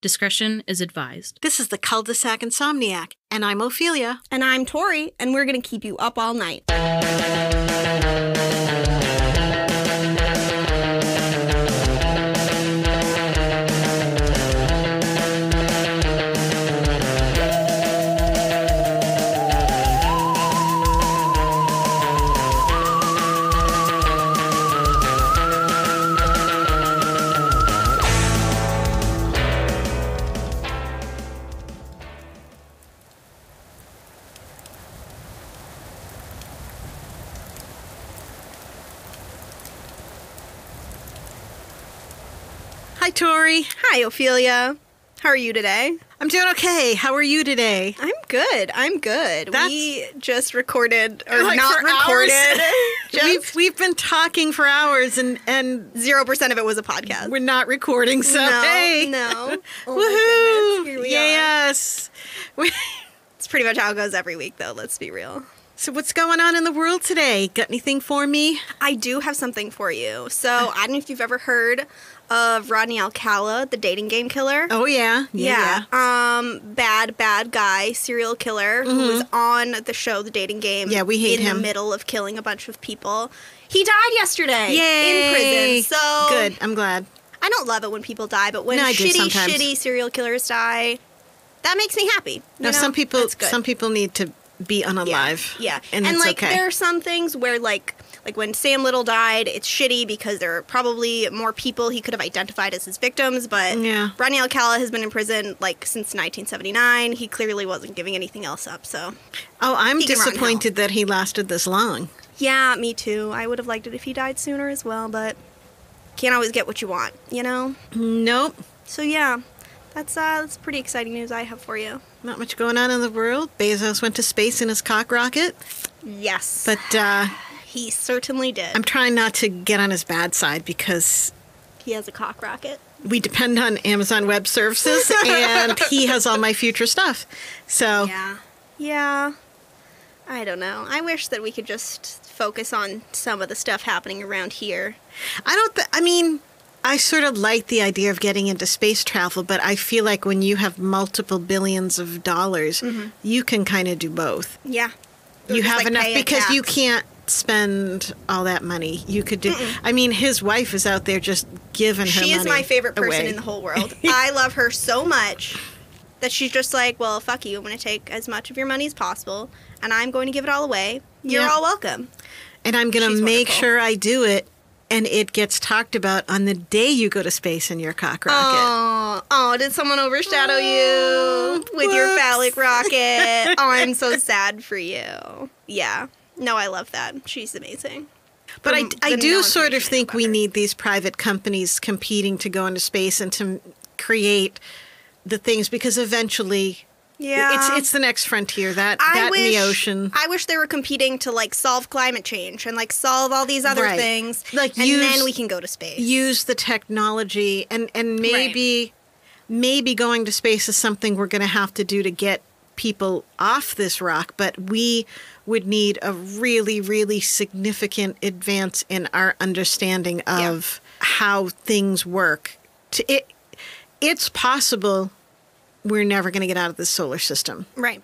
Discretion is advised. This is the Cul-de-sac Insomniac, and I'm Ophelia. And I'm Tori, and we're going to keep you up all night. Hi, Ophelia. How are you today? I'm doing okay. How are you today? I'm good. I'm good. That's- we just recorded, or Like not recorded. we've we've been talking for hours, and and zero percent of it was a podcast. we're not recording. So no, hey, no. Oh woohoo! we yes. We- It's pretty much how it goes every week, though. Let's be real. so what's going on in the world today? Got anything for me? I do have something for you. So uh. I don't know if you've ever heard of Rodney Alcala, the dating game killer. Oh yeah, yeah. yeah. Um, bad, bad guy, serial killer who was on the show The Dating Game. Mm-hmm. Yeah, we hate in him. the middle of killing a bunch of people. He died yesterday Yay! in prison. So Good. I'm glad. I don't love it when people die, but when No, shitty, shitty serial killers die, that makes me happy. No, some people some people need to be unalive. Yeah, and, and, it's like okay. there are some things where like like when Sam Little died, it's shitty because there are probably more people he could have identified as his victims. But Yeah. Rodney Alcala has been in prison like since 1979. He clearly wasn't giving anything else up. So oh, I'm he can rot in hell. disappointed that he lasted this long. yeah, me too. I would have liked it if he died sooner as well, but can't always get what you want, you know. Nope. So yeah, that's uh that's pretty exciting news I have for you. Not much going on in the world. Bezos went to space in his cock rocket, Yes, but uh, he certainly did. I'm trying not to get on his bad side because he has a cock rocket. we depend on Amazon Web Services and he has all my future stuff. So Yeah. Yeah. I don't know. I wish that we could just focus on some of the stuff happening around here. I don't. Th- I mean, I sort of like the idea of getting into space travel, but I feel like when you have multiple billions of dollars, mm-hmm. you can kind of do both. Yeah. Or you have like, enough because you can't spend all that money. You could do. I mean, his wife is out there just giving her. She is my favorite person away. in the whole world. I love her so much that she's just like, well, fuck you. I'm going to take as much of your money as possible and I'm going to give it all away. You're Yeah. all welcome. And I'm going to make wonderful. sure I do it, and it gets talked about on the day you go to space in your cock rocket. Oh, oh, did someone overshadow you oh, with your whoops. phallic rocket? oh, I'm so sad for you. Yeah. No, I love that. She's amazing. But I, from I do sort of think we her. need these private companies competing to go into space and to create the things because eventually Yeah. it's it's the next frontier that I that wish, in the ocean I wish they were competing to like solve climate change and like solve all these other Right. things. Like, and use- then we can go to space. use the technology and and maybe maybe going to space is something we're going to have to do to get people off this rock but we would need a really really significant advance in our understanding Yeah. of how things work to it it's possible we're never going to get out of this solar system right.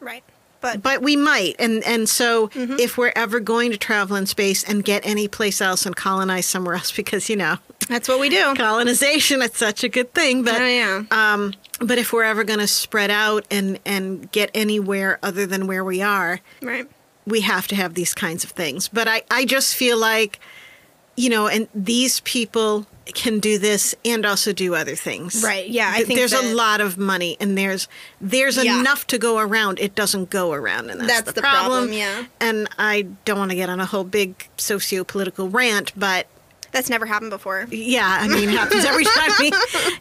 Right. But but we might and and so Mm-hmm. if we're ever going to travel in space and get any place else and colonize somewhere else because you know that's what we do. colonization it's such a good thing but Oh, yeah. um but if we're ever going to spread out and and get anywhere other than where we are Right. we have to have these kinds of things but i i just feel like you know and these people can do this and also do other things Right, yeah, I think there's a lot of money and there's there's Yeah. enough to go around it doesn't go around and that's, That's the, the problem. problem, yeah. and i don't want to get on a whole big socio-political rant but That's never happened before. yeah, I mean, it happens every time. We,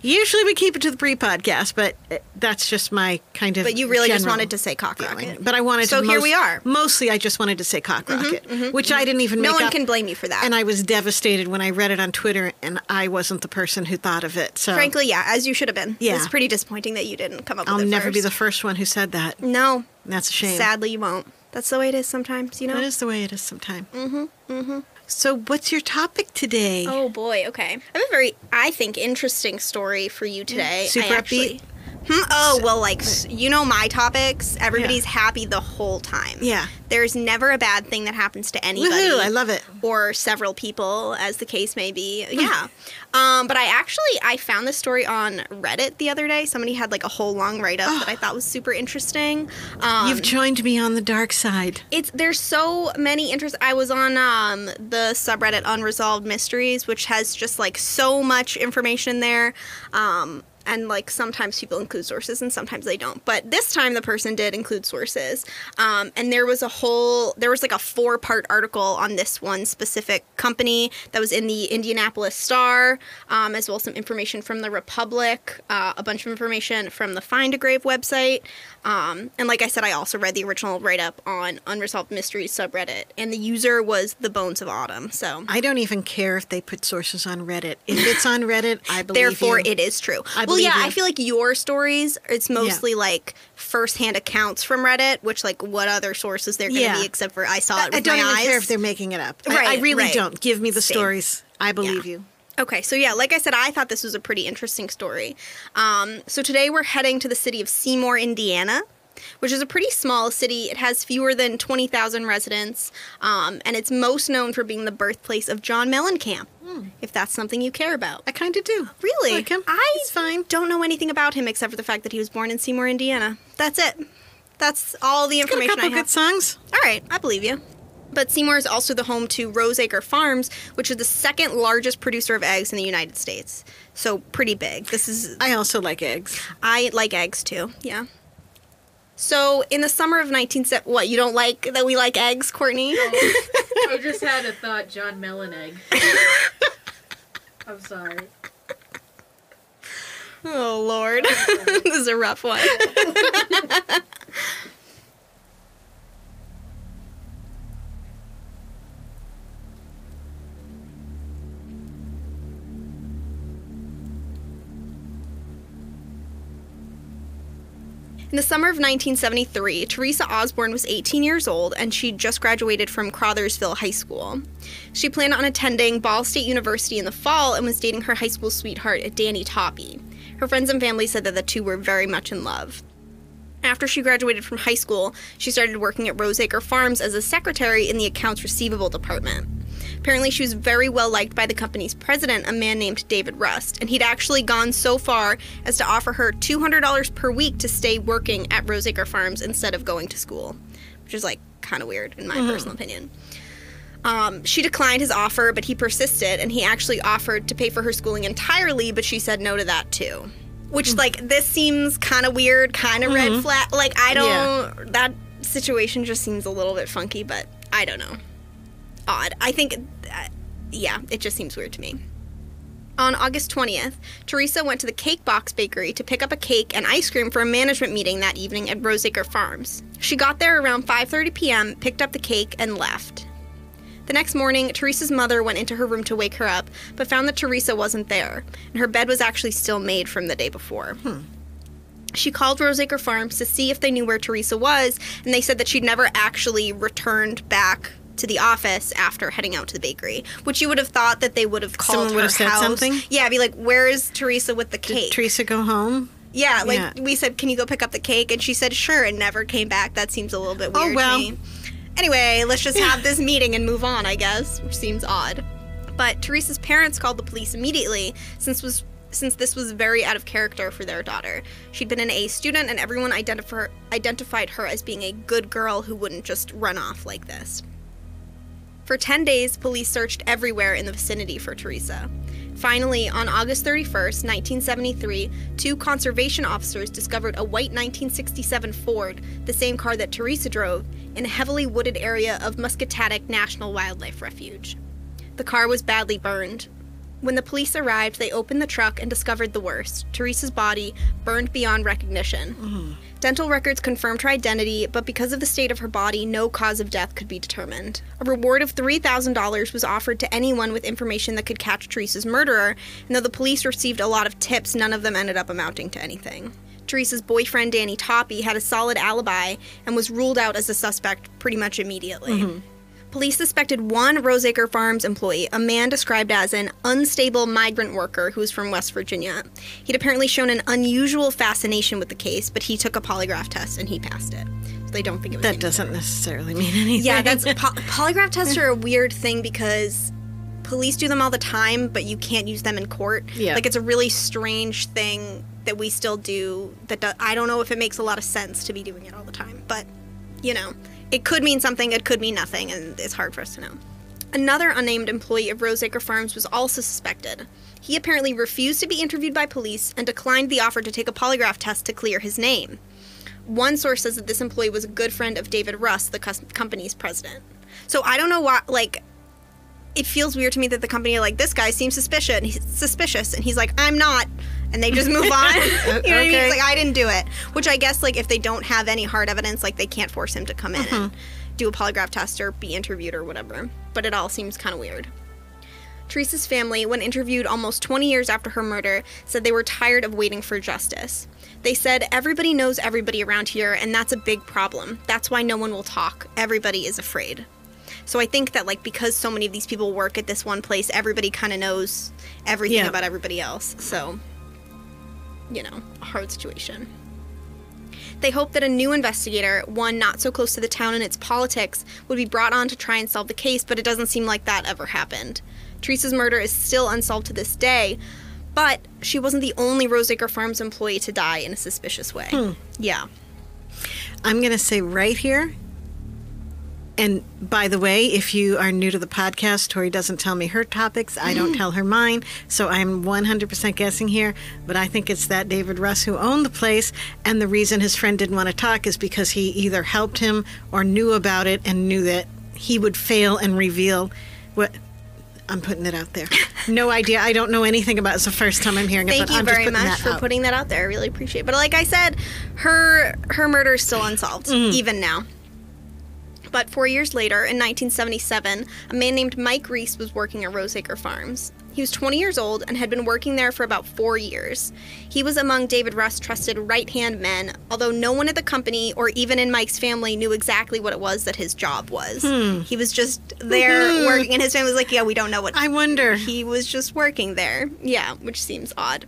usually we keep it to the pre-podcast, but uh, that's just my kind of. But you really just wanted to say cock feeling. rocket. But I wanted So to. here most- we are. Mm-hmm, Mostly, I just wanted to say cock rocket, which I didn't even No one up. can blame you for that. and I was devastated when I read it on Twitter, and I wasn't the person who thought of it. So Frankly, yeah, as you should have been. Yeah. It's pretty disappointing that you didn't come up I'll never be the first. first one who said that. No. That's a shame. Sadly, you won't. That's the way it is sometimes, you know? That is the way it is sometimes. Mm-hmm. Mm-hmm. So, what's your topic today? Oh boy, okay. I have a very, I think, interesting story for you mm-hmm. today. Super I upbeat? actually- Hmm? Oh well, like you know my topics. Everybody's happy the whole time. Yeah. There's never a bad thing that happens to anybody. Woohoo! I love it. or several people, as the case may be. Yeah. um, but I actually I found this story on Reddit the other day. Somebody had like a whole long write up that I thought was super interesting. Um, You've joined me on the dark side. it's there's so many interest. I was on um, the subreddit Unresolved Mysteries, which has just like so much information there. Um, and like sometimes people include sources and sometimes they don't. But this time the person did include sources. Um, and there was a whole there was like a four part article on this one specific company that was in the Indianapolis Star, um, as well as some information from the Republic, uh, a bunch of information from the Find a Grave website. Um, and like I said, I also read the original write up on Unresolved Mysteries subreddit, and the user was the Bones of Autumn. So I don't even care if they put sources on Reddit. If it's on Reddit, I believe therefore you. it is true. I well, yeah, you. I feel like your stories, it's mostly like first-hand accounts from Reddit, which like what other sources there going to Yeah. be except for I saw it with I don't my even eyes. care if they're making it up. I- I, really right. don't. Give me the Same. stories. I believe Yeah. you. Okay, so yeah, like I said, I thought this was a pretty interesting story. Um, so today we're heading to the city of Seymour, Indiana, which is a pretty small city. It has fewer than 20,000 residents, um, and it's most known for being the birthplace of John Mellencamp, if that's something you care about. I kind of do. Really? Like him. I He's fine. don't know anything about him except for the fact that he was born in Seymour, Indiana. That's it. That's all the Got a information couple I have. good songs. All right, I believe you. But Seymour is also the home to Roseacre Farms, which is the second largest producer of eggs in the United States. So pretty big. This is I also like eggs. I like eggs too. Yeah. So in the summer of 1970, what you don't like that we like eggs, Courtney? I just had a thought, John Melon egg. I'm sorry. oh Lord, this is a rough one. In the summer of 1973, Teresa Osborne was 18 years old and she'd just graduated from Crothersville High School. She planned on attending Ball State University in the fall and was dating her high school sweetheart, Danny Toppy. Her friends and family said that the two were very much in love. After she graduated from high school, she started working at Roseacre Farms as a secretary in the accounts receivable department. Apparently, she was very well liked by the company's president, a man named David Rust, and he'd actually gone so far as to offer her $200 per week to stay working at Roseacre Farms instead of going to school, which is like kind of weird in my mm-hmm. personal opinion. Um, she declined his offer, but he persisted, and he actually offered to pay for her schooling entirely, but she said no to that too. Which, mm. like, this seems kind of weird, kind of red mm-hmm. flag. Like, I don't. That situation just seems a little bit funky, but I don't know. Odd. I think. Uh, yeah, it just seems weird to me. On August 20th, Teresa went to the Cake Box Bakery to pick up a cake and ice cream for a management meeting that evening at Roseacre Farms. She got there around 5:30 p.m., picked up the cake, and left. The next morning, Teresa's mother went into her room to wake her up, but found that Teresa wasn't there, and her bed was actually still made from the day before. She called Roseacre Farms to see if they knew where Teresa was, and they said that she'd never actually returned back to the office after heading out to the bakery. Which you would have thought that they would have called Someone would her have said house. something? Yeah, be like, "Where is Teresa with the Did cake?" Teresa go home? yeah, like Yeah. we said, "Can you go pick up the cake?" And she said, "Sure," and never came back. That seems a little bit Oh, weird well. to me. Anyway, let's just have this meeting and move on, I guess, which seems odd. But Teresa's parents called the police immediately since was since this was very out of character for their daughter. She'd been an A student and everyone identif- identified her as being a good girl who wouldn't just run off like this. For 10 days, police searched everywhere in the vicinity for Teresa. Finally, on August 31st, 1973, two conservation officers discovered a white 1967 Ford, the same car that Teresa drove, in a heavily wooded area of Muscatatuck National Wildlife Refuge. The car was badly burned. When the police arrived, they opened the truck and discovered the worst Teresa's body burned beyond recognition. Mm. Dental records confirmed her identity, but because of the state of her body, no cause of death could be determined. A reward of $3,000 was offered to anyone with information that could catch Teresa's murderer, and though the police received a lot of tips, none of them ended up amounting to anything. Teresa's boyfriend, Danny Toppy, had a solid alibi and was ruled out as a suspect pretty much immediately. Mm-hmm. Police suspected one Roseacre Farms employee, a man described as an unstable migrant worker who was from West Virginia. He'd apparently shown an unusual fascination with the case, but he took a polygraph test and he passed it. So they don't think it was That doesn't necessarily mean anything. yeah, that's po- polygraph tests are a weird thing because police do them all the time, but you can't use them in court. Yeah. like it's a really strange thing that we still do. That do- I don't know if it makes a lot of sense to be doing it all the time, but you know, it could mean something, it could mean nothing, and it's hard for us to know. Another unnamed employee of Roseacre Farms was also suspected. He apparently refused to be interviewed by police and declined the offer to take a polygraph test to clear his name. One source says that this employee was a good friend of David Rust, the company's president. So I don't know why, like, it feels weird to me that the company like this guy seems suspicious. He's suspicious, and he's like, I'm not, and they just move on. you know what I mean? It's like I didn't do it. Which I guess, like, if they don't have any hard evidence, like they can't force him to come in and mm-hmm. do a polygraph test or be interviewed or whatever. But it all seems kind of weird. Teresa's family, when interviewed almost 20 years after her murder, said they were tired of waiting for justice. They said, Everybody knows everybody around here, and that's a big problem. That's why no one will talk. Everybody is afraid. So I think that, like, because so many of these people work at this one place, everybody kind of knows everything Yeah. about everybody else. So, you know, a hard situation. They hoped that a new investigator, one not so close to the town and its politics, would be brought on to try and solve the case, but it doesn't seem like that ever happened. Teresa's murder is still unsolved to this day, but she wasn't the only Roseacre Farms employee to die in a suspicious way. Hmm. Yeah. I'm going to say right here. And by the way, if you are new to the podcast, Tori doesn't tell me her topics. I don't mm-hmm. tell her mine. So I'm 100% guessing here. But I think it's that David Rust who owned the place. And the reason his friend didn't want to talk is because he either helped him or knew about it and knew that he would fail and reveal what. I'm putting it out there. No idea. I don't know anything about it. It's the first time I'm hearing it. Thank you I'm very much for out. putting that out there. I really appreciate it. But like I said, her her murder is still unsolved, mm-hmm. even now. But four years later, in 1977, a man named Mike Reese was working at Roseacre Farms. He was 20 years old and had been working there for about four years. He was among David Rust's trusted right hand men, although no one at the company or even in Mike's family knew exactly what it was that his job was. Hmm. He was just there working, and his family was like, Yeah, we don't know what I wonder. he was just working there. Yeah, which seems odd.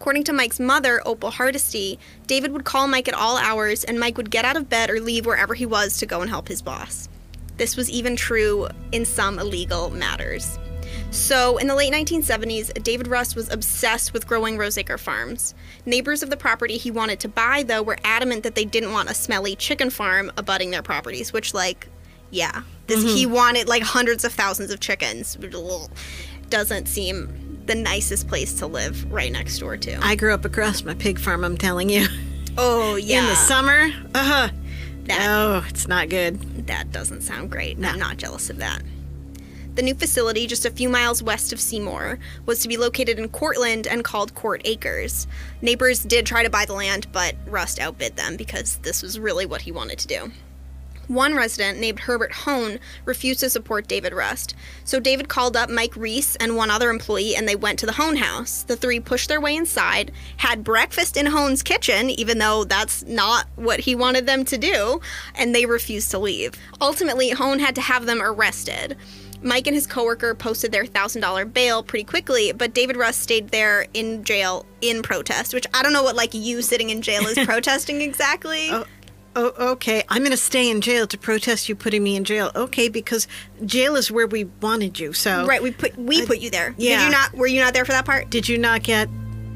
According to Mike's mother, Opal Hardesty, David would call Mike at all hours, and Mike would get out of bed or leave wherever he was to go and help his boss. This was even true in some illegal matters. So, in the late 1970s, David Rust was obsessed with growing Roseacre Farms. Neighbors of the property he wanted to buy, though, were adamant that they didn't want a smelly chicken farm abutting their properties, which, like, yeah, this, he mm-hmm. wanted like hundreds of thousands of chickens. Doesn't seem the nicest place to live right next door to. I grew up across my pig farm, I'm telling you. oh yeah, In the summer, uh huh. that Oh, it's not good. that doesn't sound great. I'm not jealous of that. The new facility, just a few miles west of Seymour, was to be located in Cortland and called Court Acres. Neighbors did try to buy the land, but Rust outbid them because this was really what he wanted to do. One resident named Herbert Hone refused to support David Rust, so David called up Mike Reese and one other employee and they went to the Hone house. The three pushed their way inside, had breakfast in Hone's kitchen, even though that's not what he wanted them to do, and they refused to leave. Ultimately, Hone had to have them arrested. Mike and his coworker posted their $1,000 bail pretty quickly, but David Rust stayed there in jail in protest, which I don't know what like you sitting in jail is protesting exactly. Oh, Oh, okay. I'm going to stay in jail to protest you putting me in jail. Okay, because jail is where we wanted you. So, Right, we put we put you there. Yeah. Did you not? Were you not there for that part? did you not get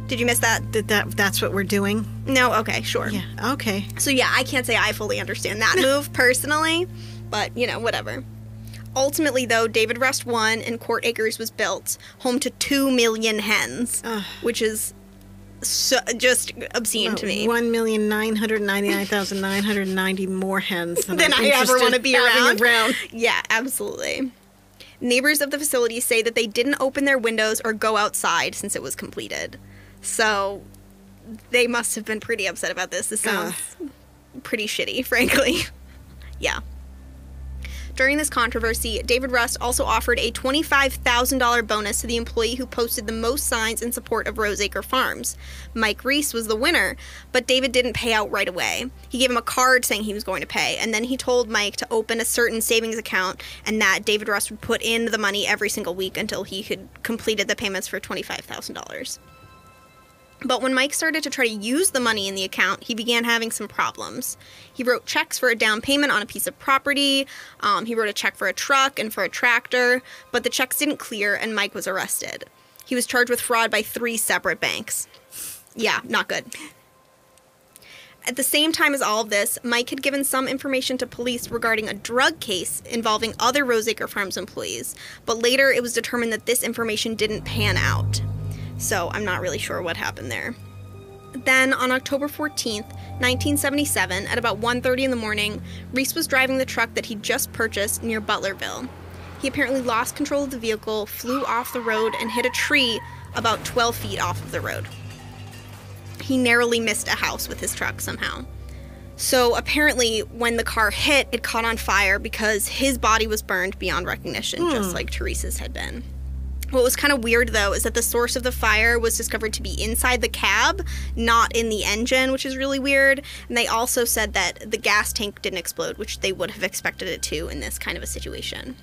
Did you miss that? that? That that's what we're doing. No. Okay, sure. Yeah. Okay. So yeah, I can't say I fully understand that move personally, but you know, whatever. Ultimately, though, David Rust won and Court Acres was built, home to two million hens, Ugh. which is so, just obscene to me. One million nine hundred ninety nine thousand nine hundred ninety more hens than, than I'm ever want to be having around. Yeah, absolutely. Neighbors of the facility say that they didn't open their windows or go outside since it was completed. So they must have been pretty upset about this. This sounds pretty shitty, frankly. yeah. During this controversy, David Rust also offered a $25,000 bonus to the employee who posted the most signs in support of Roseacre Farms. Mike Reese was the winner, but David didn't pay out right away. He gave him a card saying he was going to pay, and then he told Mike to open a certain savings account and that David Rust would put in the money every single week until he had completed the payments for $25,000. But when Mike started to try to use the money in the account, he began having some problems. He wrote checks for a down payment on a piece of property, um, he wrote a check for a truck and for a tractor, but the checks didn't clear and Mike was arrested. He was charged with fraud by three separate banks. Yeah, not good. At the same time as all of this, Mike had given some information to police regarding a drug case involving other Roseacre Farms employees, but later it was determined that this information didn't pan out so I'm not really sure what happened there. Then on October 14th, 1977, at about 1:30 in the morning, Reese was driving the truck that he'd just purchased near Butlerville. He apparently lost control of the vehicle, flew off the road, and hit a tree about 12 feet off of the road. He narrowly missed a house with his truck somehow. So apparently, when the car hit, it caught on fire because his body was burned beyond recognition, just hmm. like Teresa's had been. What was kind of weird though is that the source of the fire was discovered to be inside the cab, not in the engine, which is really weird. And they also said that the gas tank didn't explode, which they would have expected it to in this kind of a situation.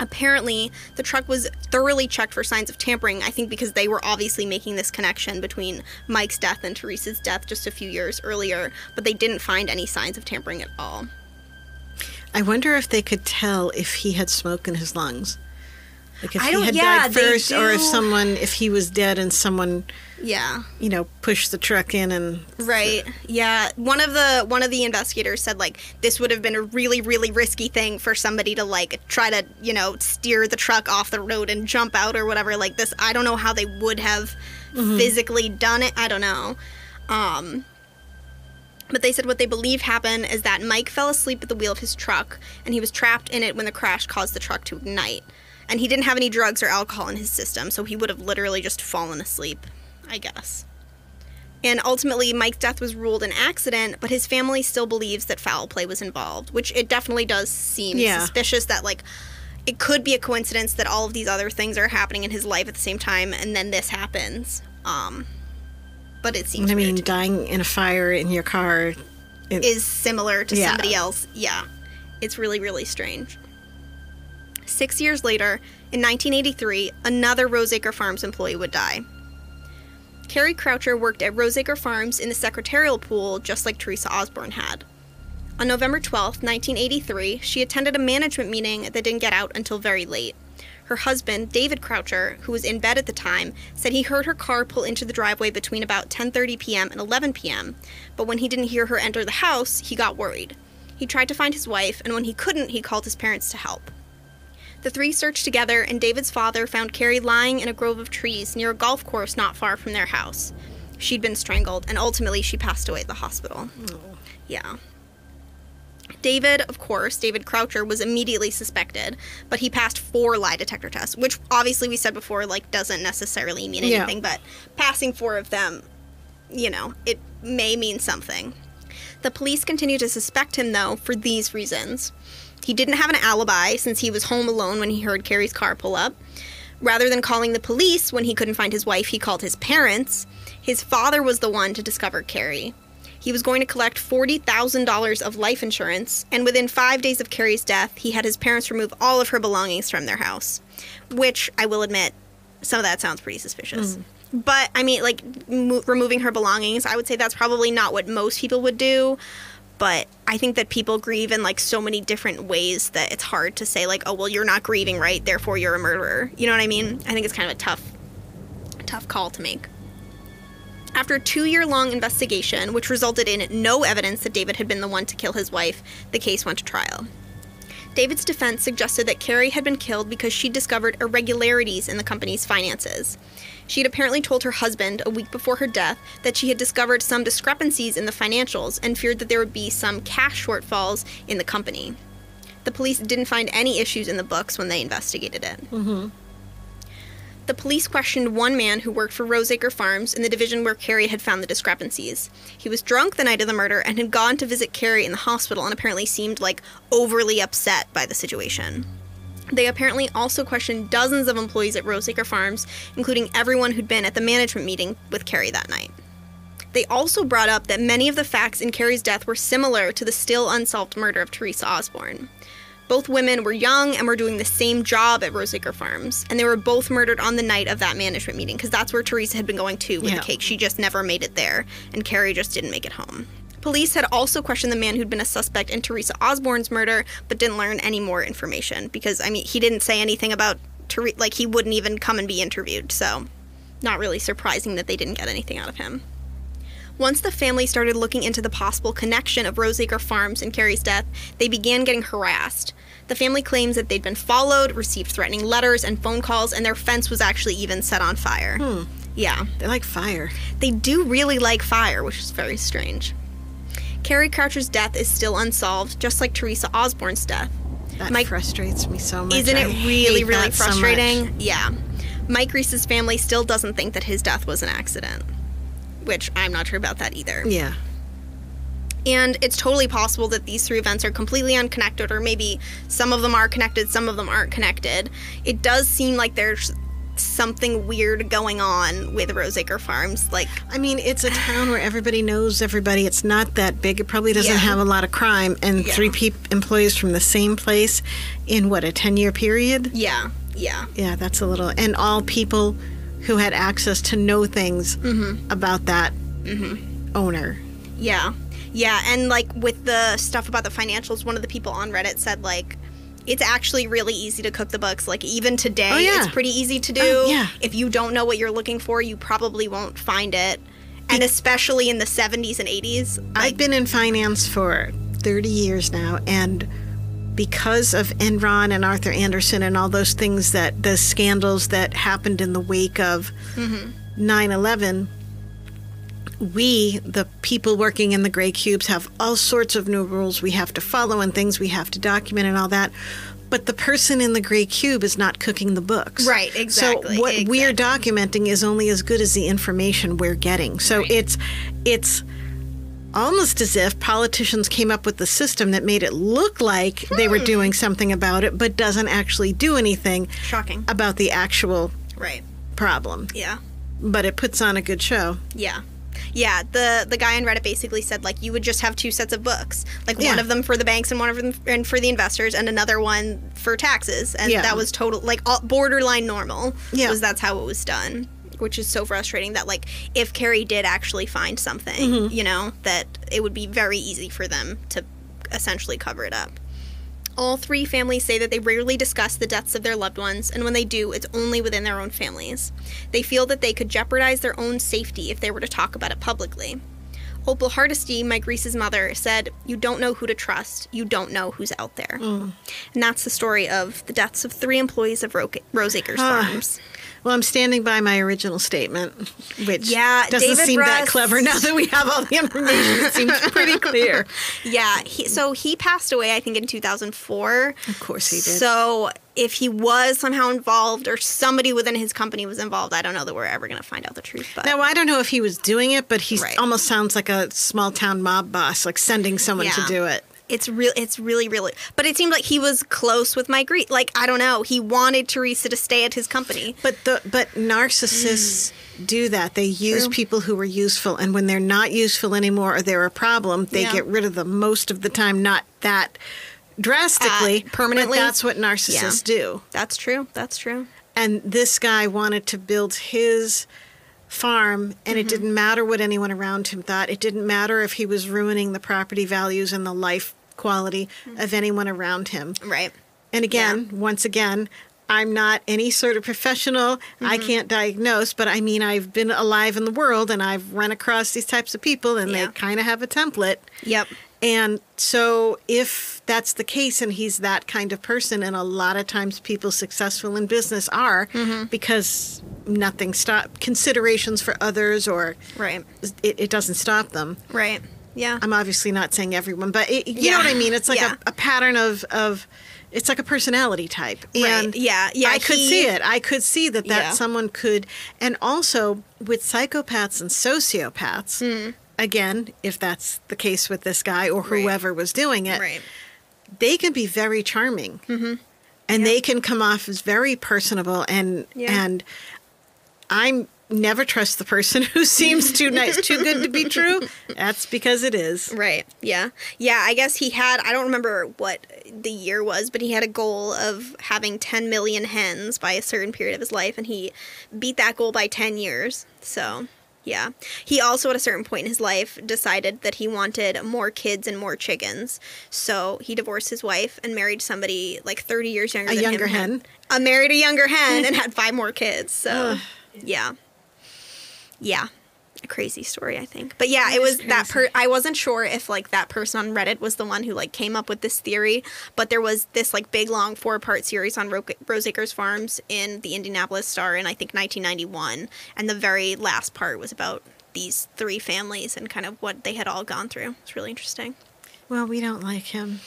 Apparently, the truck was thoroughly checked for signs of tampering, I think because they were obviously making this connection between Mike's death and Teresa's death just a few years earlier, but they didn't find any signs of tampering at all. I wonder if they could tell if he had smoke in his lungs. Like if I he don't- had yeah, died first, or if someone, if he was dead and someone, Yeah. you know, pushed the truck in and Right. Yeah. One of the one of the investigators said like this would have been a really really risky thing for somebody to like try to, you know, steer the truck off the road and jump out or whatever like this. I don't know how they would have physically done it. I don't know. Um but they said what they believe happened is that Mike fell asleep at the wheel of his truck and he was trapped in it when the crash caused the truck to ignite. And he didn't have any drugs or alcohol in his system, so he would have literally just fallen asleep, I guess. And ultimately, Mike's death was ruled an accident, but his family still believes that foul play was involved, which it definitely does seem Yeah. suspicious that, like, it could be a coincidence that all of these other things are happening in his life at the same time, and then this happens. Um, but it seems I mean, dying in a fire in your car. It, is similar to Yeah. somebody else. Yeah, it's really, really strange. Six years later, in 1983, another Roseacre Farms employee would die. Carrie Croucher worked at Roseacre Farms in the secretarial pool just like Teresa Osborne had. On November 12, 1983, she attended a management meeting that didn't get out until very late. Her husband, David Croucher, who was in bed at the time, said he heard her car pull into the driveway between about 10:30 p.m. and 11 p.m. But when he didn't hear her enter the house, he got worried. He tried to find his wife, and when he couldn't, he called his parents to help. The three searched together, and David's father found Carrie lying in a grove of trees near a golf course not far from their house. She'd been strangled, and ultimately she passed away at the hospital. Yeah. David, of course, David Croucher was immediately suspected, but he passed four lie detector tests, which obviously we said before, like, doesn't necessarily mean anything, Yeah. but passing four of them, you know, it may mean something. The police continue to suspect him, though, for these reasons. He didn't have an alibi since he was home alone when he heard Carrie's car pull up. Rather than calling the police when he couldn't find his wife, he called his parents. His father was the one to discover Carrie. He was going to collect $40,000 of life insurance, and within five days of Carrie's death, he had his parents remove all of her belongings from their house. Which, I will admit, some of that sounds pretty suspicious. Mm. But, I mean, like, mo- removing her belongings, I would say that's probably not what most people would do. But I think that people grieve in, like, so many different ways that it's hard to say, like, oh, well, you're not grieving, right? Therefore, you're a murderer. You know what I mean? I think it's kind of a tough, tough call to make. After a two year long investigation, which resulted in no evidence that David had been the one to kill his wife, the case went to trial. David's defense suggested that Carrie had been killed because she discovered irregularities in the company's finances. She had apparently told her husband a week before her death that she had discovered some discrepancies in the financials and feared that there would be some cash shortfalls in the company. The police didn't find any issues in the books when they investigated it. Mm-hmm. The police questioned one man who worked for Roseacre Farms in the division where Carrie had found the discrepancies. He was drunk the night of the murder and had gone to visit Carrie in the hospital and apparently seemed like overly upset by the situation. They apparently also questioned dozens of employees at Roseacre Farms, including everyone who'd been at the management meeting with Carrie that night. They also brought up that many of the facts in Carrie's death were similar to the still unsolved murder of Teresa Osborne. Both women were young and were doing the same job at Roseacre Farms, and they were both murdered on the night of that management meeting because that's where Teresa had been going to with Yeah. the cake. She just never made it there, and Carrie just didn't make it home. Police had also questioned the man who'd been a suspect in Teresa Osborne's murder, but didn't learn any more information because I mean he didn't say anything about Teresa. Like he wouldn't even come and be interviewed, so not really surprising that they didn't get anything out of him. Once the family started looking into the possible connection of Roseacre Farms and Carrie's death, they began getting harassed. The family claims that they'd been followed, received threatening letters and phone calls, and their fence was actually even set on fire. Hmm. Yeah, They like fire. they do really like fire, which is very strange. Carrie Croucher's death is still unsolved, just like Teresa Osborne's death. That Mike- frustrates me so much. Isn't I it really, really that so frustrating? yeah. Mike Reese's family still doesn't think that his death was an accident, which I'm not sure about that either. yeah. And it's totally possible that these three events are completely unconnected, or maybe some of them are connected, some of them aren't connected. It does seem like there's something weird going on with Roseacre Farms. Like, I mean, it's a town where everybody knows everybody. It's not that big. It probably doesn't Yeah. have a lot of crime. And Yeah. three peop employees from the same place in what, a 10 year period? yeah, yeah, Yeah, that's a little. And all people who had access to know things Mm-hmm. about that owner. yeah, yeah. And like with the stuff about the financials, one of the people on Reddit said, like, it's actually really easy to cook the books. Like, even today, Oh, yeah. it's pretty easy to oh, do. Oh, yeah. If you don't know what you're looking for, you probably won't find it. And especially in the 70s and 80s. I've been in finance for 30 years now, and because of Enron and Arthur Andersen and all those things that the scandals that happened in the wake of mm-hmm. 9 11, we, the people working in the gray cubes, have all sorts of new rules we have to follow and things we have to document and all that. But the person in the gray cube is not cooking the books. Right, exactly, So what we're documenting is only as good as the information we're getting. So Right. it's it's almost as if politicians came up with the system that made it look like they were hmm. doing something about it, but doesn't actually do anything Shocking. about the actual Right. problem. Yeah. But it puts on a good show. Yeah. Yeah, the the guy on Reddit basically said like you would just have two sets of books, like one of them for the banks and one of them and for the investors, and another one for taxes, and Yeah. that was total like all, borderline normal. Yeah. was that's how it was done, which is so frustrating that like if Carrie did actually find something, Mm-hmm. you know, that it would be very easy for them to essentially cover it up. All three families say that they rarely discuss the deaths of their loved ones, and when they do, it's only within their own families. They feel that they could jeopardize their own safety if they were to talk about it publicly. Opal Hardesty, Mike Reese's mother, said, You don't know who to trust. You don't know who's out there. And that's the story of the deaths of three employees of Ro- Roseacres Ah. Farms. Well, I'm standing by my original statement, which Yeah, doesn't David seem that clever now that we have all the information. It seems pretty clear. Yeah, he, so he passed away, I think, in 2004. Of course he did. So if he was somehow involved or somebody within his company was involved, I don't know that we're ever going to find out the truth. But Now, I don't know if he was doing it, but he Right. almost sounds like a small town mob boss, like sending someone to do it. It's real. It's really, really. But it seemed like he was close with Mike Reed. Like I don't know, he wanted Teresa to stay at his company. But the but narcissists do that. They use True. people who are useful, and when they're not useful anymore or they're a problem, they Yeah. get rid of them most of the time. Not that drastically, Uh, permanently? But that's what narcissists do. That's true. That's true. And this guy wanted to build his farm, and Mm-hmm. it didn't matter what anyone around him thought. It didn't matter if he was ruining the property values and the life quality Mm-hmm. of anyone around him. Right. And again, once again, I'm not any sort of professional. I Mm-hmm. can't diagnose, but I mean, I've been alive in the world and I've run across these types of people and Yeah. they kind of have a template. Yep. And so, if that's the case and he's that kind of person, and a lot of times people successful in business are Mm-hmm. because nothing stop considerations for others or Right. it, it doesn't stop them. Right. Yeah. I'm obviously not saying everyone, but it, you Yeah. know what I mean. It's like Yeah. a, a pattern of of It's like a personality type. And Right. Yeah. Yeah. I could see it. I could see that that Yeah. someone could, and also with psychopaths and sociopaths. Again, if that's the case with this guy or Hmm. Right. whoever was doing it, Right. they can be very charming, mm-hmm. and they can come off as very personable. And Yeah. and I'm never trust the person who seems too nice, too good to be true. That's because it is. Right. Yeah. Yeah. I guess he had, I don't remember what the year was, but he had a goal of having 10 million hens by a certain period of his life, and he beat that goal by 10 years. So, yeah. He also, at a certain point in his life, decided that he wanted more kids and more chickens. So he divorced his wife and married somebody like 30 years younger A than younger him. hen. Uh, married a younger hen and had five more kids. So, yeah. Yeah. A crazy story, I think. But yeah, it was that per I wasn't sure if like that person on Reddit was the one who like came up with this theory, but there was this like big long four-part series on Ro- Rose Acres Farms in the Indianapolis Star in I think 1991, and the very last part was about these three families and kind of what they had all gone through. It's really interesting. Well, we don't like him.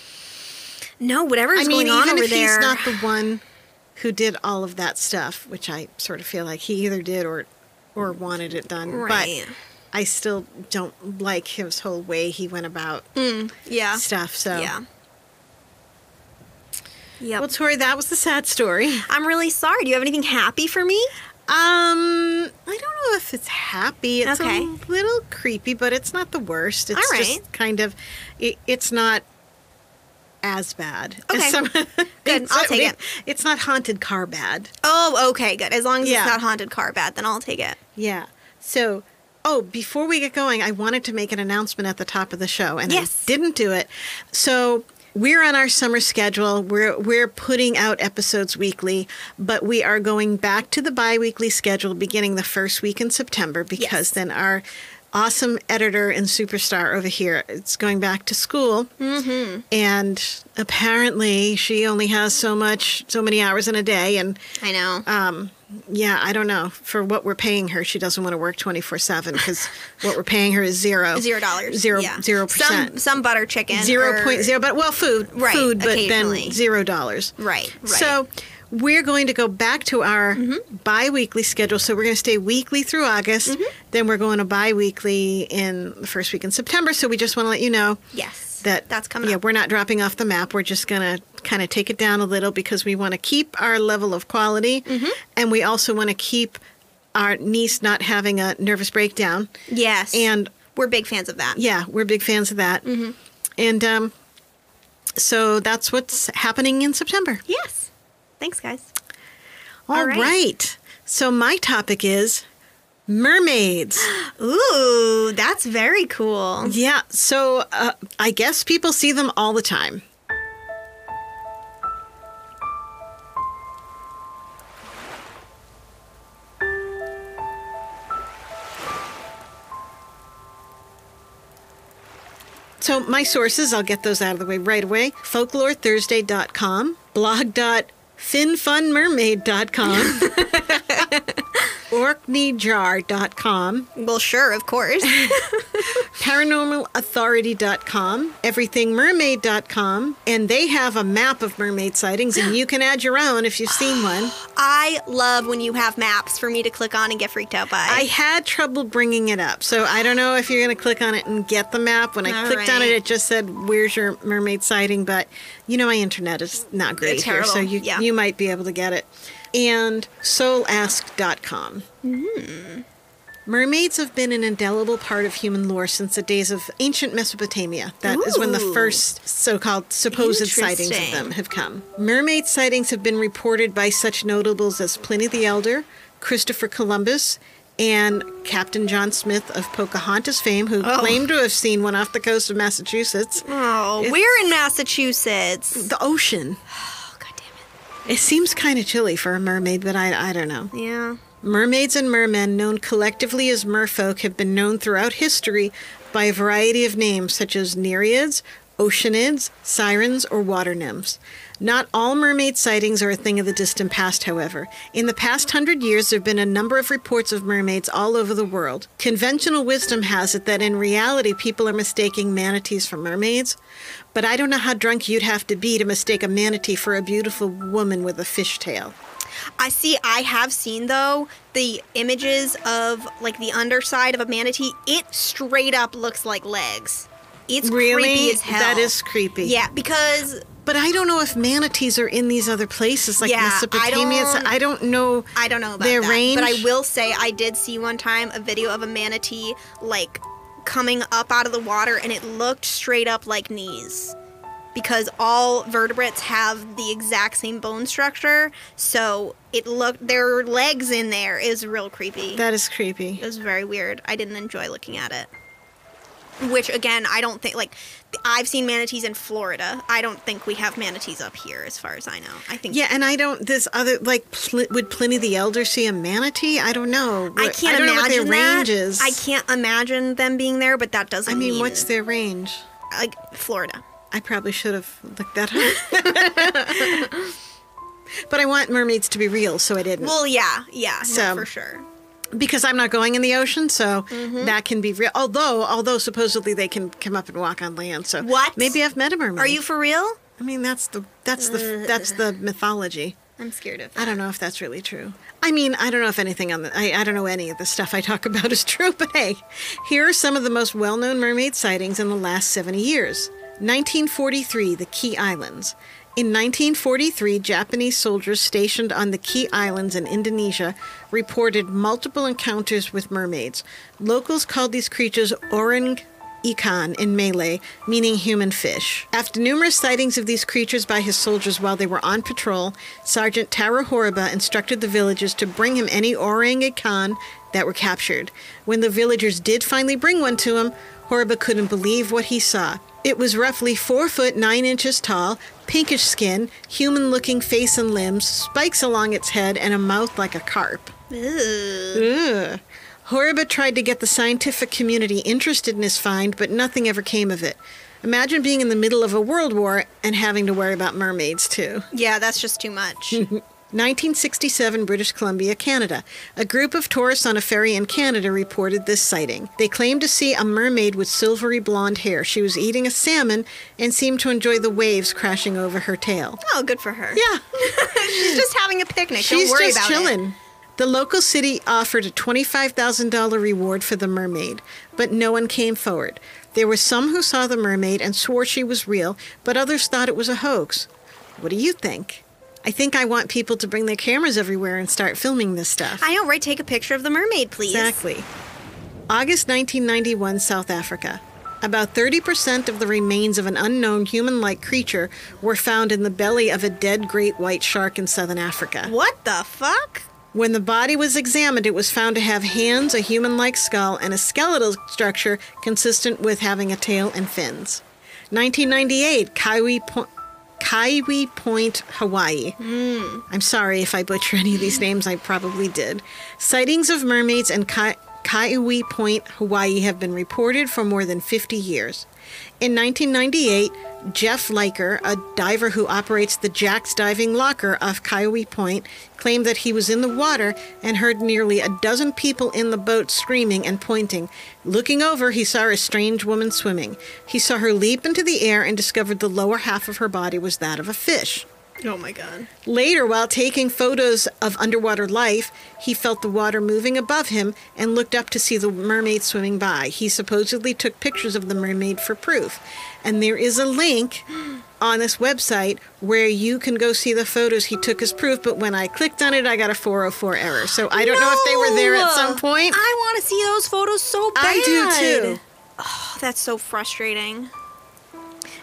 No, whatever's I mean, going on even over if there. he's not the one who did all of that stuff, which I sort of feel like he either did or or wanted it done. Right. But I still don't like his whole way he went about yeah. stuff. So Yeah. Yep. Well, Tori, that was the sad story. I'm really sorry. Do you have anything happy for me? Um, I don't know if it's happy. It's Okay. a little creepy, but it's not the worst. It's just kind of, it, it's not as bad. as Okay. some- Good. it's- I'll take it. It's not haunted car bad. Oh, okay, good. As long as Yeah. it's not haunted car bad, then I'll take it. Yeah. So, oh, before we get going, I wanted to make an announcement at the top of the show, and Yes. I didn't do it. So. We're on our summer schedule. We're we're putting out episodes weekly, but we are going back to the bi-weekly schedule beginning the first week in September because Yes. then our awesome editor and superstar over here. It's going back to school. Mm-hmm. And apparently she only has so much so many hours in a day and I know. um, yeah, I don't know. For what we're paying her, she doesn't want to work twenty four seven because what we're paying her is zero, Zero dollars. zero, Yeah. zero Some percent, some butter chicken. zero point zero. But well, food, Right, food, but then zero dollars. Right. Right. So we're going to go back to our Mm-hmm. bi-weekly schedule. So we're going to stay weekly through August. Mm-hmm. Then we're going to bi-weekly in the first week in September. So we just want to let you know yes, that that's coming yeah, up. we're not dropping off the map. We're just gonna kind of take it down a little because we want to keep our level of quality, Mm-hmm. and we also want to keep our niece not having a nervous breakdown. Yes. And we're big fans of that. yeah, we're big fans of that. Mm-hmm. And um, so that's what's happening in September. Yes. Thanks, guys. All right. right. So my topic is mermaids. Ooh, that's very cool. yeah. So uh, I guess people see them all the time. So my sources, I'll get those out of the way right away. FolkloreThursday.com, blog.finfunmermaid.com, Orkneyjar.com, Well, sure, of course. paranormalauthority.com, everythingmermaid.com, and they have a map of mermaid sightings, and you can add your own if you've seen one. I love when you have maps for me to click on and get freaked out by. I had trouble bringing it up, so I don't know if you're going to click on it and get the map. When I All clicked on it, it just said, "Where's your mermaid sighting?" But you know, my internet is not great here, so you yeah. you might be able to get it. And soulask.com. Hmm. Mermaids have been an indelible part of human lore since the days of ancient Mesopotamia. That is when the first so called supposed sightings of them have come. Mermaid sightings have been reported by such notables as Pliny the Elder, Christopher Columbus, and Captain John Smith of Pocahontas fame, who Oh. claimed to have seen one off the coast of Massachusetts. oh, It's- we're in Massachusetts. The ocean. It seems kind of chilly for a mermaid, but I, I don't know. Yeah. Mermaids and mermen, known collectively as merfolk, have been known throughout history by a variety of names such as nereids, oceanids, sirens, or water nymphs. Not all mermaid sightings are a thing of the distant past, however. In the past hundred years, there have been a number of reports of mermaids all over the world. Conventional wisdom has it that in reality, people are mistaking manatees for mermaids, but I don't know how drunk you'd have to be to mistake a manatee for a beautiful woman with a fishtail. I see. I have seen though the images of like the underside of a manatee. It straight up looks like legs. It's Really? creepy as hell. That is creepy. Yeah, because But I don't know if manatees are in these other places like Yeah, I Mesopotamia. so don't- I don't know. I don't know about Their that. range? But I will say I did see one time a video of a manatee like coming up out of the water and it looked straight up like knees. Because all vertebrates have the exact same bone structure, so it looked were legs in there. Was real creepy. That is creepy. It was very weird. I didn't enjoy looking at it. Which again, I don't think like I've seen manatees in Florida. I don't think we have manatees up here, as far as I know. I think Yeah, and I don't. This other like, Pl- would Pliny the Elder see a manatee? I don't know. I can't what imagine their that. I can't imagine them being there, but that doesn't. I mean, what's their range? like Florida? I probably should have looked that up. but I want mermaids to be real, so I didn't. Well, yeah, yeah, So- no, for sure. Because I'm not going in the ocean, so Mm-hmm. that can be real. Although, although supposedly they can come up and walk on land. So What? Maybe I've met a mermaid. Are you for real? I mean, that's the that's the that's the mythology. I'm scared of. I don't know if that's really true. I mean, I don't know if anything on the. I, I don't know any of the stuff I talk about is true, but hey, here are some of the most well known mermaid sightings in the last 70 years. 1943, the Kei Islands. In 1943, Japanese soldiers stationed on the Kei Islands in Indonesia reported multiple encounters with mermaids. Locals called these creatures orang ikan in Malay, meaning human fish. After numerous sightings of these creatures by his soldiers while they were on patrol, Sergeant Taro Horiba instructed the villagers to bring him any orang ikan that were captured. When the villagers did finally bring one to him, Horiba couldn't believe what he saw. It was roughly four foot nine inches tall, pinkish skin, human looking face and limbs, spikes along its head, and a mouth like a carp. Ugh. Horiba tried to get the scientific community interested in his find, but nothing ever came of it. Imagine being in the middle of a world war and having to worry about mermaids, too. Yeah, that's just too much. 1967, British Columbia, Canada. A group of tourists on a ferry in Canada reported this sighting. They claimed to see a mermaid with silvery blonde hair. She was eating a salmon and seemed to enjoy the waves crashing over her tail. oh, good for her. Yeah. she's just having a picnic. She's Don't worry just about chilling. it. The local city offered a $25,000 reward for the mermaid, but no one came forward. There were some who saw the mermaid and swore she was real, but others thought it was a hoax. What do you think? I think I want people to bring their cameras everywhere and start filming this stuff. I know, right? Take a picture of the mermaid, please. Exactly. August 1991, South Africa. About 30% of the remains of an unknown human like creature were found in the belly of a dead great white shark in southern Africa. What the fuck? When the body was examined, it was found to have hands, a human like skull, and a skeletal structure consistent with having a tail and fins. 1998, Kaiwi Point. Kaiwi Point, Hawaii. Hmm. I'm sorry if I butcher any of these names, I probably did. Sightings of mermaids in Kai- Kaiwi Point, Hawaii have been reported for more than 50 years. In 1998, Jeff Leicher, a diver who operates the Jack's Diving Locker off Kiowa Point, claimed that he was in the water and heard nearly a dozen people in the boat screaming and pointing. Looking over, he saw a strange woman swimming. He saw her leap into the air and discovered the lower half of her body was that of a fish. Oh my god. Later, while taking photos of underwater life, he felt the water moving above him and looked up to see the mermaid swimming by. He supposedly took pictures of the mermaid for proof. And there is a link on this website where you can go see the photos he took as proof, but when I clicked on it, I got a 404 error. So I don't know if they were there at some point. I want to see those photos so bad. I do too. Oh, that's so frustrating.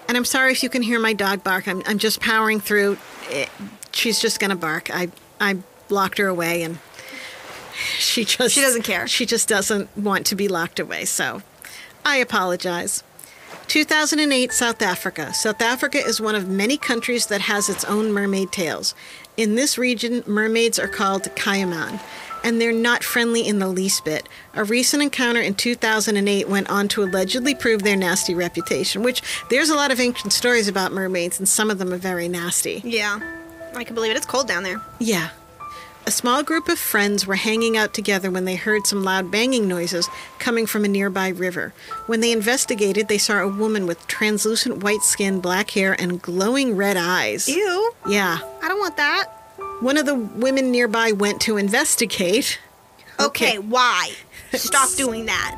And I'm sorry if you can hear my dog bark. I'm, I'm just powering through. It, she's just going to bark. I, I blocked her away and she just She doesn't care. She just doesn't want to be locked away. So I apologize. 2008 South Africa. South Africa is one of many countries that has its own mermaid tales. In this region, mermaids are called Kaaiman. And they're not friendly in the least bit. A recent encounter in 2008 went on to allegedly prove their nasty reputation, which there's a lot of ancient stories about mermaids, and some of them are very nasty. Yeah. I can believe it. It's cold down there. Yeah. A small group of friends were hanging out together when they heard some loud banging noises coming from a nearby river. When they investigated, they saw a woman with translucent white skin, black hair, and glowing red eyes. Ew. Yeah. I don't want that. One of the women nearby went to investigate, Okay, why? Stop doing that.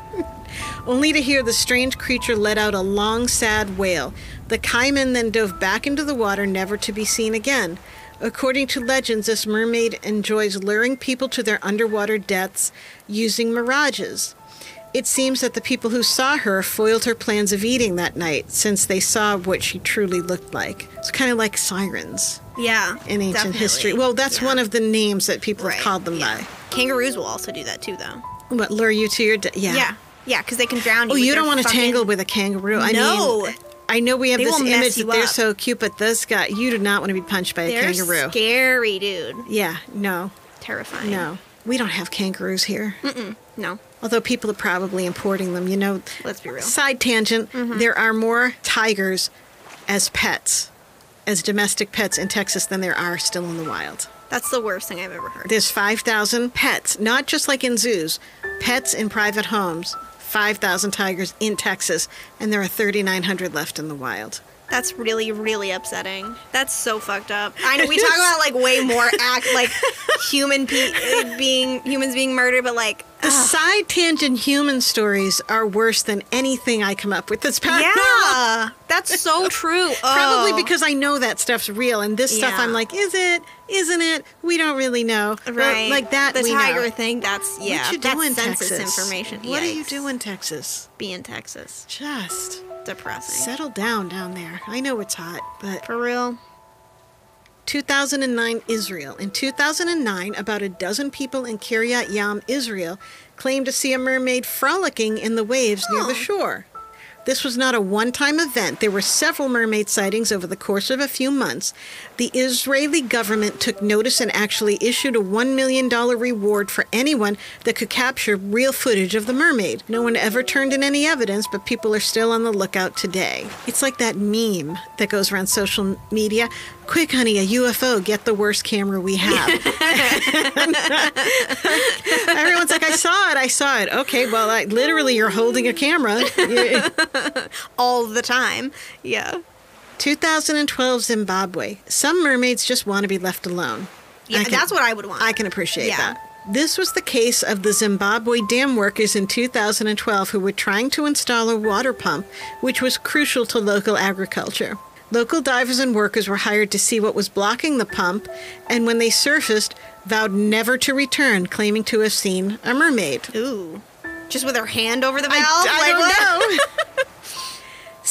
only to hear the strange creature let out a long, sad wail. The Kaaiman then dove back into the water, never to be seen again. According to legends, this mermaid enjoys luring people to their underwater deaths using mirages. It seems that the people who saw her foiled her plans of eating that night, since they saw what she truly looked like. It's kind of like sirens Yeah. in ancient definitely. history. Well, that's Yeah. one of the names that people Right, have called them yeah. Kangaroos will also do that too, though. by. What lure you to your death? Yeah. Yeah. Yeah, because they can drown you. Oh, you don't want to fucking- tangle with a kangaroo. I No. mean, I know we have They this image that they're up. so cute, but this guy, you do not want to be punched by a They're kangaroo. scary, dude. Yeah, no, Terrifying. no. We don't have kangaroos here. No. Although people are probably importing them, you know. Let's be real. Side tangent, mm-hmm. there are more tigers as pets, as domestic pets in Texas than there are still in the wild. That's the worst thing I've ever heard. There's 5,000 pets, not just like in zoos, pets in private homes. 5,000 tigers in Texas, and there are 3,900 left in the wild. That's really, really upsetting. That's so fucked up. I know we talk about like way more act like human pe- being humans being murdered, but like The ugh. side tangent human stories are worse than anything I come up with that's paranormal. yeah, that's so true. Probably Oh. because I know that stuff's real, and this stuff Yeah. I'm like, is it? Isn't it? We don't really know. But right, like that, the we tiger know. thing. That's yeah, what you that's doing, census Texas? information. What are you Yikes. doing, Texas? Be in Texas. Just Depressing. settle down down there. I know it's hot, but For real. 2009 Israel. In 2009, about a dozen people in Kiryat Yam, Israel, claimed to see a mermaid frolicking in the waves near Oh. the shore. This was not a one time event. There were several mermaid sightings over the course of a few months. The Israeli government took notice and actually issued a $1 million reward for anyone that could capture real footage of the mermaid. No one ever turned in any evidence, but people are still on the lookout today. It's like that meme that goes around social media. Quick, honey, a UFO, get the worst camera we have. Everyone's like, I saw it, I saw it. Okay, well, I, literally, you're holding a camera. All the time. Yeah. 2012 Zimbabwe. Some mermaids just want to be left alone. Yeah, can- that's what I would want. I can appreciate Yeah. that. This was the case of the Zimbabwe dam workers in 2012 who were trying to install a water pump, which was crucial to local agriculture. Local divers and workers were hired to see what was blocking the pump, and when they surfaced, vowed never to return, claiming to have seen a mermaid. Ooh. Just with her hand over the valve? I, I Like, don't what? know.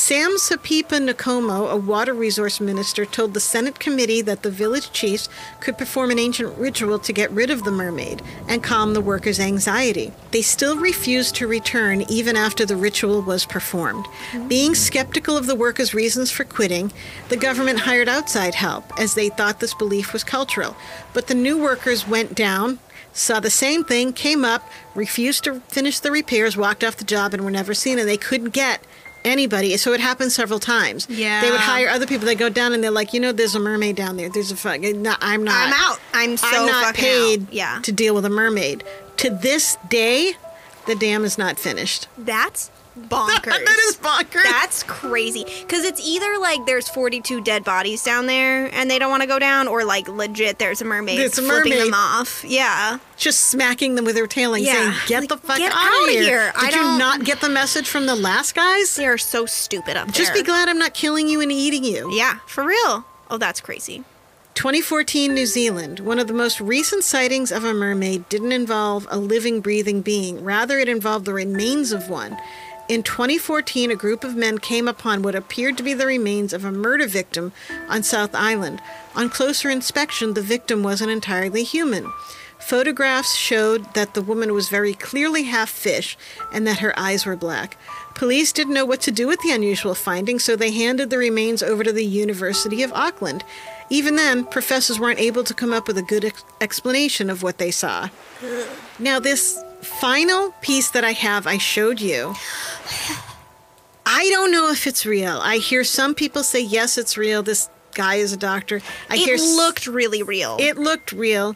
Sam Sipepa Nkomo, a water resource minister, told the Senate committee that the village chiefs could perform an ancient ritual to get rid of the mermaid and calm the workers' anxiety. They still refused to return even after the ritual was performed. Being skeptical of the workers' reasons for quitting, the government hired outside help as they thought this belief was cultural. But the new workers went down, saw the same thing, came up, refused to finish the repairs, walked off the job, and were never seen, and they couldn't get anybody. So it happened several times. Yeah. They would hire other people. They go down and they're like, you know, there's a mermaid down there. There's a fuck. No, I'm not. I'm out. I'm so I'm not paid out. Yeah. to deal with a mermaid. To this day, the dam is not finished. That's bonkers. that is bonkers. That's crazy. Because it's either like there's 42 dead bodies down there and they don't want to go down, or like legit there's a mermaid There's a flipping mermaid. them off. Yeah. just smacking them with her tail and Yeah. saying, "Get Like, the fuck get out, outta of here!" here. I Did you not get the message from the last guys? They are so stupid up Just there. Just be glad I'm not killing you and eating you. Yeah, for real. Oh, that's crazy. 2014 New Zealand. One of the most recent sightings of a mermaid didn't involve a living, breathing being. Rather, it involved the remains of one. In 2014, a group of men came upon what appeared to be the remains of a murder victim on South Island. On closer inspection, the victim wasn't entirely human. Photographs showed that the woman was very clearly half fish and that her eyes were black. Police didn't know what to do with the unusual finding, so they handed the remains over to the University of Auckland. Even then, professors weren't able to come up with a good ex- explanation of what they saw. Now, this final piece that I have, I showed you. I don't know if it's real. I hear some people say, yes, it's real. This guy is a doctor. I hear It s- looked really real. it looked real.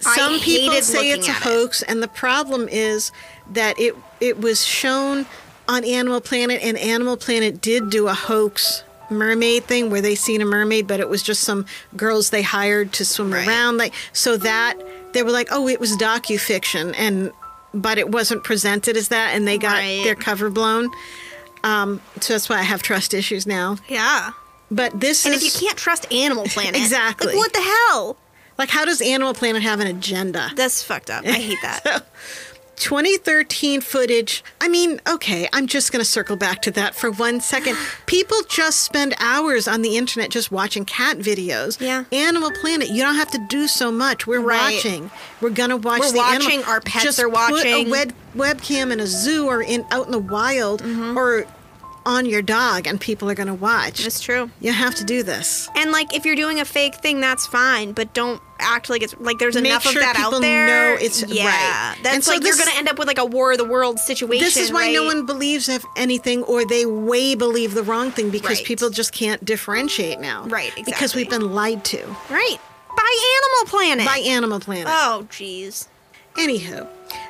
Some people say it's a at it. hoax, and the problem is that it it was shown on Animal Planet, and Animal Planet did do a hoax mermaid thing where they seen a mermaid, but it was just some girls they hired to swim Right. around. Like so that they were like, oh, it was docufiction, and but it wasn't presented as that, and they got Right. their cover blown. Um, so that's why I have trust issues now. yeah. But this And is if you can't trust Animal Planet, Exactly. Like, what the hell? like, how does Animal Planet have an agenda? That's fucked up. I hate that. 2013 footage. I mean, okay, I'm just going to circle back to that for one second. People just spend hours on the internet just watching cat videos. Yeah. Animal Planet, you don't have to do so much. We're Right. watching. We're going to watch We're the animal- watching, our pets just are watching. Put a web, webcam in a zoo or in out in the wild Mm-hmm. or on your dog and people are going to watch. It's true. you have to do this. And like, if you're doing a fake thing, that's fine, but don't act like it's like there's Make enough sure of that out people there. know it's- yeah. right. That's And so like you're gonna end up with like a War of the World situation. This is why no one believes if anything, or they way believe the wrong thing because Right. people just can't differentiate now. Right, Exactly. Because we've been lied to right by Animal Planet. by Animal Planet. oh, jeez. Anywho,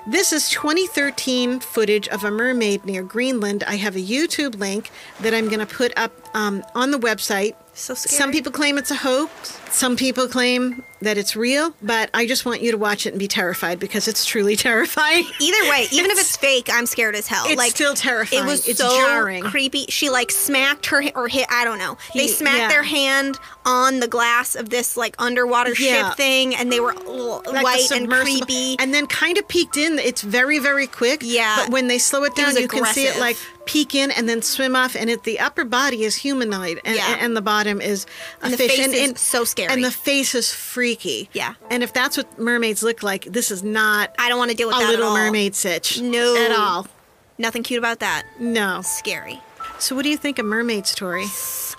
this is 2013 footage of a mermaid near Greenland. I have a YouTube link that I'm going to put up um, on the website. So. Some people claim it's a hoax. Some people claim that it's real. But I just want you to watch it and be terrified because it's truly terrifying. Either way, even if it's fake, I'm scared as hell. It's like still terrifying. It was It's so jarring. creepy. She like smacked her or hit. I don't know. They smacked yeah. their hand on the glass of this like underwater Yeah. ship thing, and they were all like white and creepy. and then kind of peeked in. It's very, very quick. Yeah. But when they slow it down, was you can see it like peek in and then swim off. And it, the upper body is humanoid, and, Yeah. and the bottom is a And fish. and, and- so scary. And the face is freaky. Yeah. And if that's what mermaids look like, this is not I don't want to deal with a that Little at all. Mermaid sitch. No. At all. Nothing cute about that. No. Scary. So, what do you think of Mermaid Story?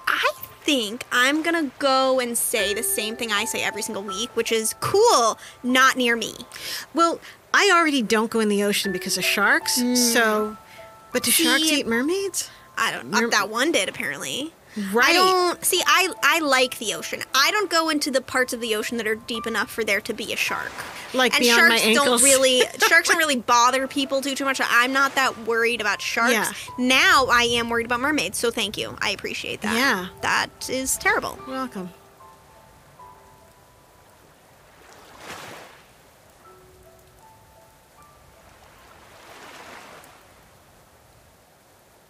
I think I'm gonna go and say the same thing I say every single week, which is cool, not near me. Well, I already don't go in the ocean because of sharks. So, mm. but do sharks. See- eat mermaids? I don't. know. Mer- that one did apparently. Right. I don't see. I I like the ocean. I don't go into the parts of the ocean that are deep enough for there to be a shark. Like and beyond my sharks ankles. don't really sharks don't really bother people too too much. I'm not that worried about sharks. Yeah. Now I am worried about mermaids. So thank you. I appreciate that. Yeah. That is terrible. Welcome.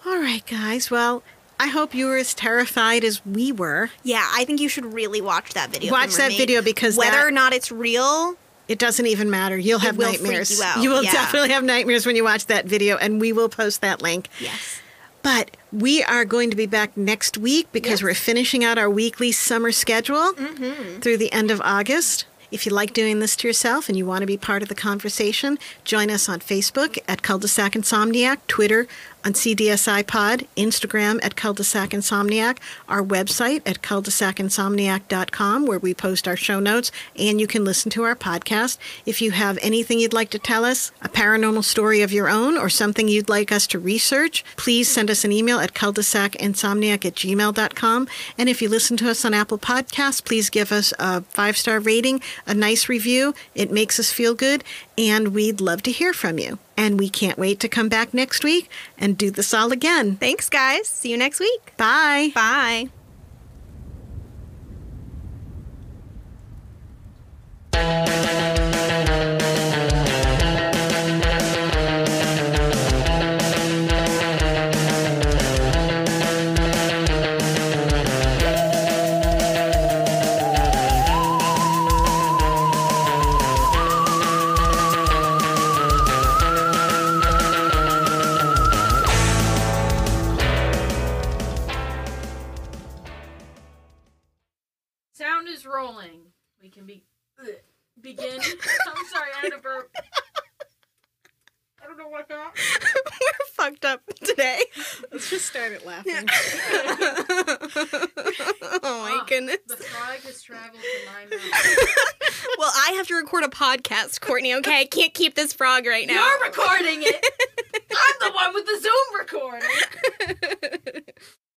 All right, guys. Well, I hope you were as terrified as we were. Yeah, I think you should really watch that video. Watch that video because whether that- or not it's real, It doesn't even matter. You'll have nightmares. you out, will yeah. definitely have nightmares when you watch that video, and we will post that link. yes. But we are going to be back next week because Yes. Mm-hmm. we're finishing out our weekly summer schedule through the end of August. If you like doing this to yourself and you want to be part of the conversation, join us on Facebook at Cul-de-sac Insomniac, Twitter on CDSI Pod, Instagram at Cul-de-sac Insomniac, our website at cul-de-sacinsomniac.com where we post our show notes and you can listen to our podcast. If you have anything you'd like to tell us, a paranormal story of your own or something you'd like us to research, please send us an email at cul-de-sacinsomniac at gmail.com. And if you listen to us on Apple Podcasts, please give us a five-star rating, a nice review. It makes us feel good and we'd love to hear from you. And we can't wait to come back next week and do this all again. Thanks, guys. See you next week. Bye. Bye. Begin. I'm sorry, I had a burp. I don't know what that. We're fucked up today. Let's just start it laughing. oh my Ah, goodness. The frog has traveled to my mouth. Well, I have to record a podcast, Courtney, okay? I can't keep this frog right now. You're recording it. I'm the one with the Zoom recorder.